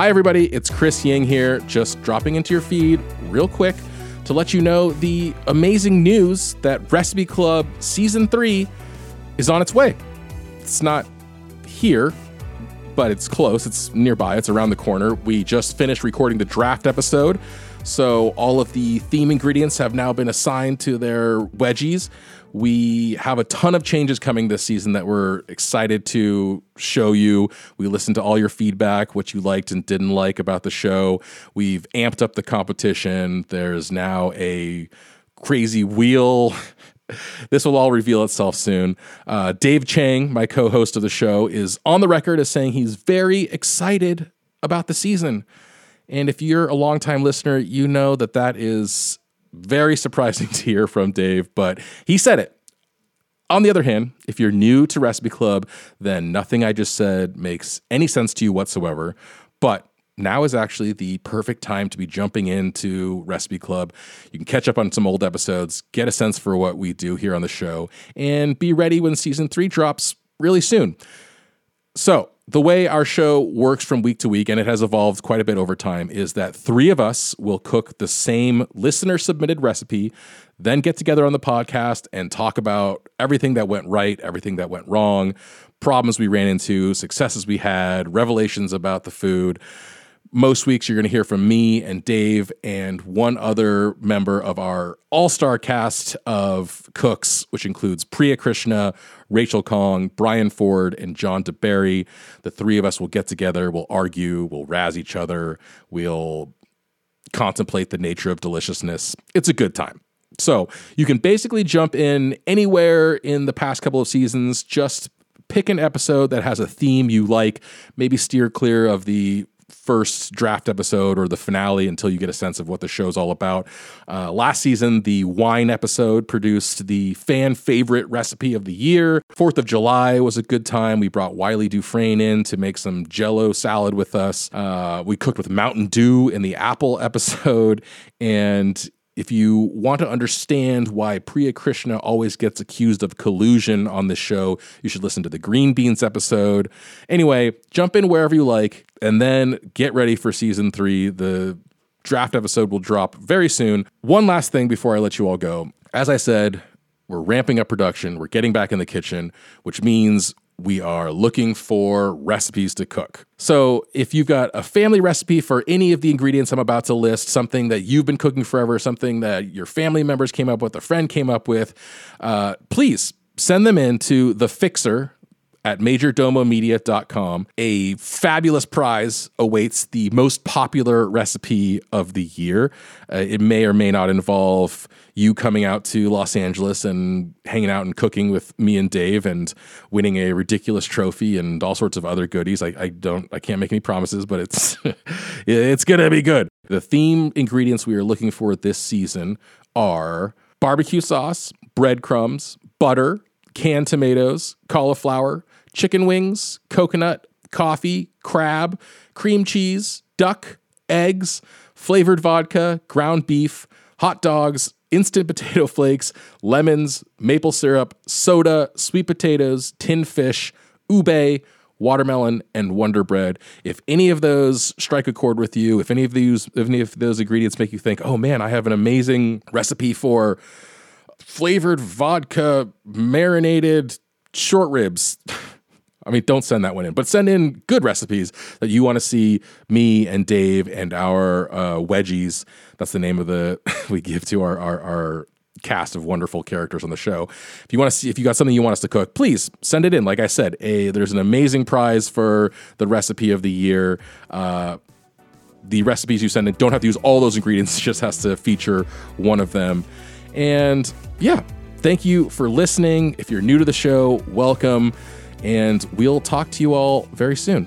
Hi, everybody. It's Chris Ying here, just dropping into your feed real quick to let you know the amazing news that Recipe Club Season 3 is on its way. It's not here, but it's close. It's nearby. It's around the corner. We just finished recording the draft episode. So all of the theme ingredients have now been assigned to their wedgies. We have a ton of changes coming this season that we're excited to show you. We listened to all your feedback, what you liked and didn't like about the show. We've amped up the competition. There's now a crazy wheel. This will all reveal itself soon. Uh, Dave Chang, my co host of the show, is on the record as saying he's very excited about the season. And if you're a longtime listener, you know that that is very surprising to hear from Dave, but he said it. On the other hand, if you're new to Recipe Club, then nothing I just said makes any sense to you whatsoever. But now is actually the perfect time to be jumping into Recipe Club. You can catch up on some old episodes, get a sense for what we do here on the show, and be ready when season three drops really soon. So, the way our show works from week to week, and it has evolved quite a bit over time, is that three of us will cook the same listener submitted recipe, then get together on the podcast and talk about everything that went right, everything that went wrong, problems we ran into, successes we had, revelations about the food. Most weeks, you're going to hear from me and Dave and one other member of our all star cast of cooks, which includes Priya Krishna, Rachel Khong, Bryan Ford, and John deBary. The three of us will get together, we'll argue, we'll razz each other, we'll contemplate the nature of deliciousness. It's a good time. So you can basically jump in anywhere in the past couple of seasons, just pick an episode that has a theme you like, maybe steer clear of the first draft episode or the finale until you get a sense of what the show's all about. Uh, last season, the wine episode produced the fan favorite recipe of the year. Fourth of July was a good time. We brought Wylie Dufresne in to make some jello salad with us. Uh, we cooked with Mountain Dew in the apple episode. And if you want to understand why Priya Krishna always gets accused of collusion on this show, you should listen to the Green Beans episode. Anyway, jump in wherever you like, and then get ready for season three. The draft episode will drop very soon. One last thing before I let you all go. As I said, we're ramping up production, we're getting back in the kitchen, which means we are looking for recipes to cook. So, if you've got a family recipe for any of the ingredients I'm about to list, something that you've been cooking forever, something that your family members came up with, a friend came up with, uh, please send them in to the fixer at majordomomedia.com. A fabulous prize awaits the most popular recipe of the year. Uh, it may or may not involve you coming out to Los Angeles and hanging out and cooking with me and Dave and winning a ridiculous trophy and all sorts of other goodies. I, I don't, I can't make any promises, but it's, it's gonna be good. The theme ingredients we are looking for this season are barbecue sauce, breadcrumbs, butter, canned tomatoes, cauliflower, chicken wings, coconut, coffee, crab, cream cheese, duck, eggs, flavored vodka, ground beef, hot dogs, instant potato flakes, lemons, maple syrup, soda, sweet potatoes, tin fish, ube, watermelon, and Wonder Bread. If any of those strike a chord with you, if any of these, if any of those ingredients make you think, "Oh man, I have an amazing recipe for flavored vodka marinated short ribs." I mean, don't send that one in, but send in good recipes that you want to see me and Dave and our uh, wedgies. That's the name of the we give to our, our, our cast of wonderful characters on the show. If you want to see, if you got something you want us to cook, please send it in. Like I said, a there's an amazing prize for the recipe of the year. Uh, the recipes you send in don't have to use all those ingredients; it just has to feature one of them. And yeah, thank you for listening. If you're new to the show, welcome and we'll talk to you all very soon.